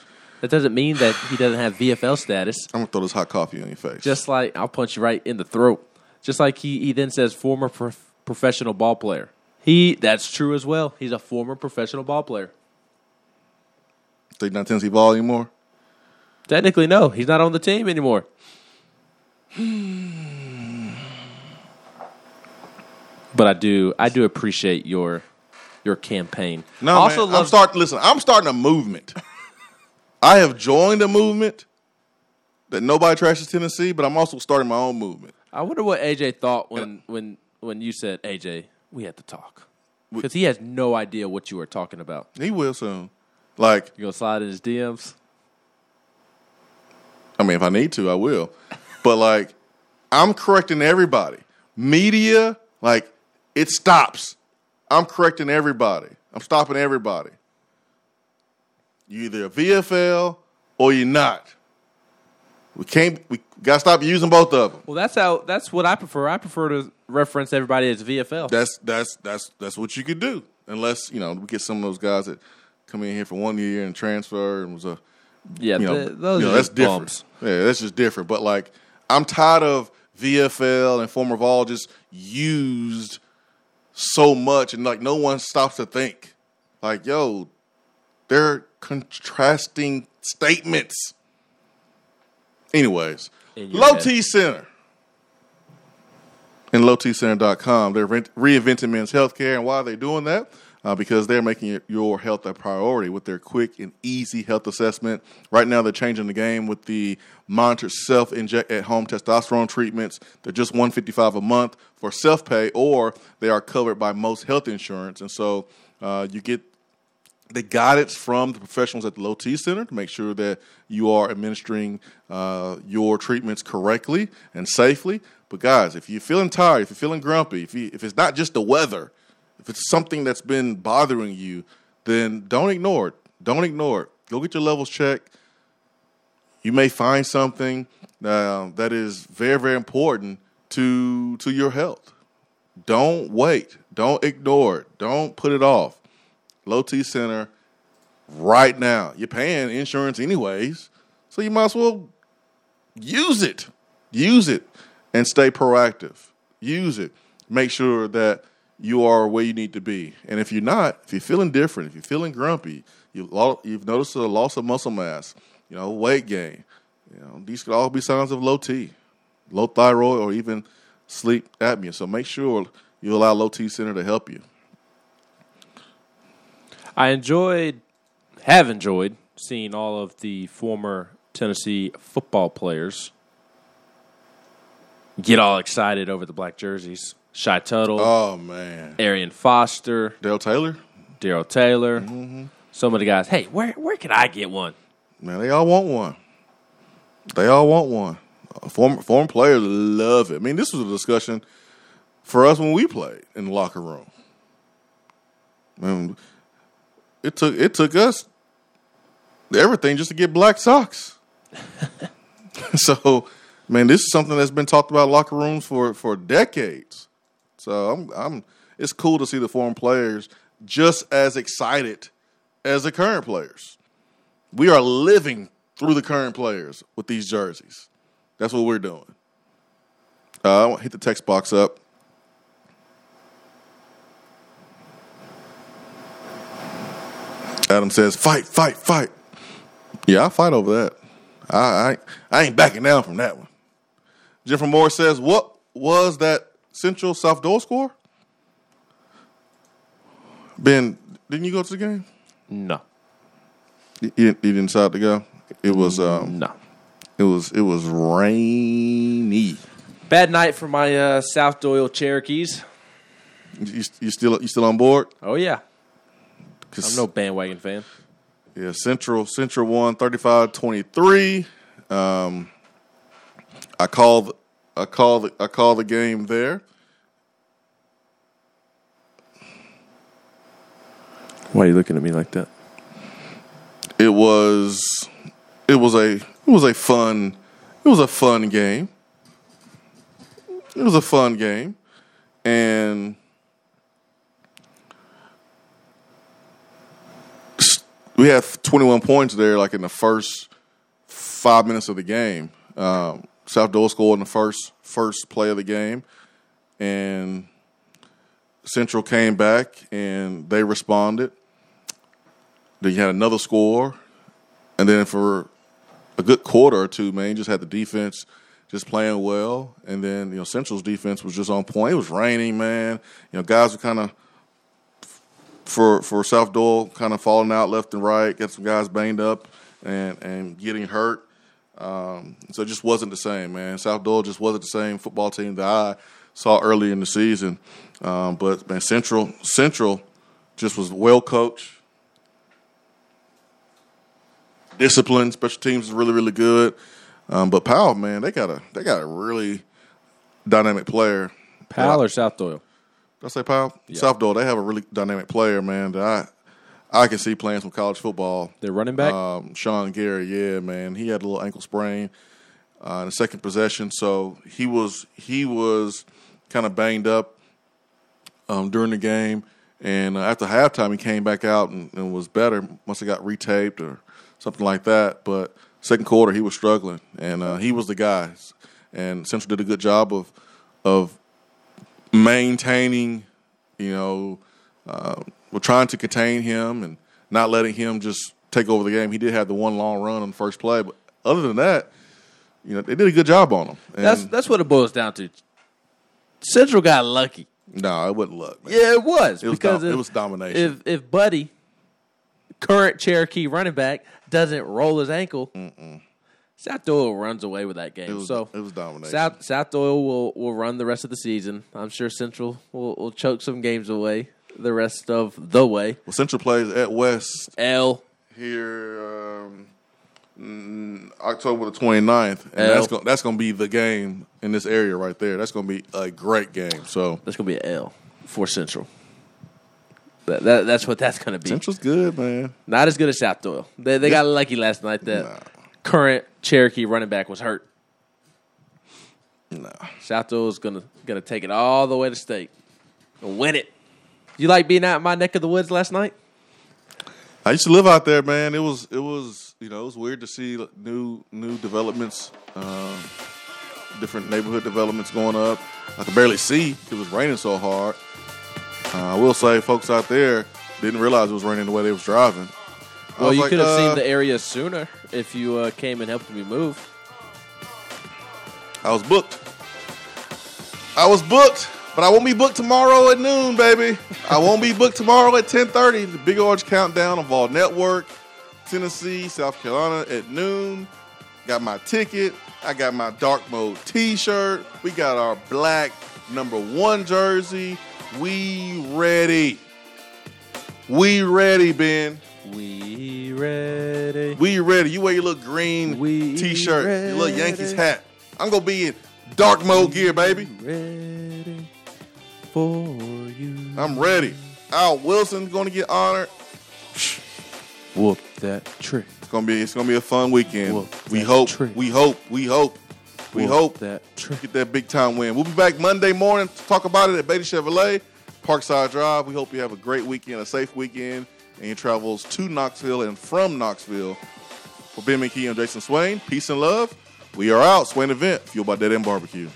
That doesn't mean that he doesn't have VFL status. I'm gonna throw this hot coffee on your face. Just like I'll punch you right in the throat. Just like he, he then says former prof- professional ball player. He that's true as well. He's a former professional ball player. He's not Tennessee ball anymore. Technically, no, he's not on the team anymore. but I do I do appreciate your your campaign. No, also man, love I'm starting. Listen, I'm starting a movement. I have joined a movement that nobody trashes Tennessee, but I'm also starting my own movement. I wonder what AJ thought when when when you said AJ, we had to talk because he has no idea what you were talking about. He will soon. Like, You gonna slide in his DMs? I mean, if I need to, I will. But like, I'm correcting everybody. Media, like, it stops. I'm correcting everybody. I'm stopping everybody. You either a VFL or you're not. We can't. We gotta stop using both of them. Well, that's how. That's what I prefer. I prefer to reference everybody as VFL. That's that's that's that's what you could do, unless you know we get some of those guys that come in here for one year and transfer and was a yeah, you know, th- those you know, are that's just different. bumps. Yeah, that's just different. But like, I'm tired of VFL and former Vol just used so much, and like no one stops to think. Like, yo, they're contrasting statements. Anyways, Low head. T Center and lowtcenter.com. They're re- reinventing men's healthcare. And why are they doing that? Uh, because they're making your health a priority with their quick and easy health assessment. Right now, they're changing the game with the monitored self inject at home testosterone treatments. They're just 155 a month for self pay, or they are covered by most health insurance. And so uh, you get the guidance from the professionals at the Low T Center to make sure that you are administering uh, your treatments correctly and safely. But guys, if you're feeling tired, if you're feeling grumpy, if you, if it's not just the weather, if it's something that's been bothering you, then don't ignore it. Don't ignore it. Go get your levels checked. You may find something uh, that is very, very important to to your health. Don't wait. Don't ignore it. Don't put it off. Low T Center right now. You're paying insurance anyways, so you might as well use it. Use it and stay proactive. Use it. Make sure that you are where you need to be. And if you're not, if you're feeling different, if you're feeling grumpy, you, you've noticed a loss of muscle mass, you know, weight gain, you know, these could all be signs of low T, low thyroid, or even sleep apnea. So make sure you allow Low T Center to help you. I enjoyed, have enjoyed seeing all of the former Tennessee football players get all excited over the black jerseys. Shy Tuttle. Oh man, Arian Foster, Dale Taylor, Darrell Taylor. Mm-hmm. Some of the guys. Hey, where where can I get one? Man, they all want one. They all want one. Uh, former former players love it. I mean, this was a discussion for us when we played in the locker room. Man, it took it took us everything just to get black socks. [laughs] so, man, this is something that's been talked about locker rooms for for decades. So I'm, I'm. It's cool to see the foreign players just as excited as the current players. We are living through the current players with these jerseys. That's what we're doing. Uh, I want to hit the text box up. Adam says, "Fight, fight, fight." Yeah, I fight over that. I, I, I ain't backing down from that one. Jeffrey Moore says, "What was that Central South Doyle score? Ben, didn't you go to the game? No. You, you didn't decide to go. It was um, no. It was it was rainy. Bad night for my uh, South Doyle Cherokees. You, you still you still on board? Oh yeah. I'm no bandwagon fan. Yeah, Central Central won 35-23. Um, I called I call the I call the game there. Why are you looking at me like that? It was it was a it was a fun it was a fun game. It was a fun game. And we had 21 points there like in the first 5 minutes of the game. Um, South Doyle scored in the first first play of the game, and Central came back and they responded. Then you had another score, and then for a good quarter or two, man, just had the defense just playing well, and then you know Central's defense was just on point. It was raining, man. You know, guys were kind of for for South Doyle kind of falling out left and right. Got some guys banged up and and getting hurt. Um, so it just wasn't the same, man. South Doyle just wasn't the same football team that I saw early in the season. Um, but man, Central Central just was well coached, disciplined. Special teams is really really good. Um, but Powell, man, they got a they got a really dynamic player. Powell or South Doyle? I say Powell? Yeah. South Doyle. They have a really dynamic player, man. That I I can see playing some college football. Their running back, um, Sean Gary. Yeah, man, he had a little ankle sprain uh, in the second possession, so he was he was kind of banged up um, during the game. And uh, after halftime, he came back out and, and was better. Must have got retaped or something like that. But second quarter, he was struggling, and uh, he was the guy. And Central did a good job of of maintaining, you know, uh, we're trying to contain him and not letting him just take over the game. He did have the one long run on the first play, but other than that, you know, they did a good job on him. And that's that's what it boils down to. Central got lucky. No, it wasn't luck. Man. Yeah, it was It was because dom- if, it was domination. If if Buddy, current Cherokee running back, doesn't roll his ankle, South Doyle runs away with that game. It was- so it was domination. South South Doyle will will run the rest of the season. I'm sure Central will, will choke some games away the rest of the way. Well, Central plays at West L here um, mm, October the 29th. And L. that's going that's going to be the game in this area right there. That's going to be a great game. So that's gonna be an L for Central. That, that that's what that's gonna be. Central's good, man. Not as good as South Doyle. They they got lucky last night that current Cherokee running back was hurt. No. South Doyle's gonna gonna take it all the way to state and win it. You like being out in my neck of the woods last night? I used to live out there, man. It was it was you know it was weird to see new new developments, um, different neighborhood developments going up. I could barely see; it was raining so hard. Uh, I will say, folks out there didn't realize it was raining the way they was driving. Well, you like, could have uh, seen the area sooner if you uh, came and helped me move. I was booked. I was booked, but I won't be booked tomorrow at noon, baby. I won't be booked tomorrow at 10:30. The Big Orange Countdown of all Network, Tennessee, South Carolina at noon. Got my ticket. I got my dark mode T-shirt. We got our black number one jersey. We ready. We ready, Ben. We ready. We ready. You wear your little green we T-shirt, your little Yankees hat. I'm gonna be in dark mode gear, baby. Ready for you. I'm ready. Al Wilson's gonna get honored. Whoop that trick. It's gonna be it's gonna be a fun weekend. Whoop we hope, trick. we hope, we hope, we Whoop hope that trick. get that big time win. We'll be back Monday morning to talk about it at Beaty Chevrolet, Parkside Drive. We hope you have a great weekend, a safe weekend, and your travels to Knoxville and from Knoxville. For Ben McKee and Jason Swain, peace and love. We are out. Swain event fueled by Dead End Barbecue.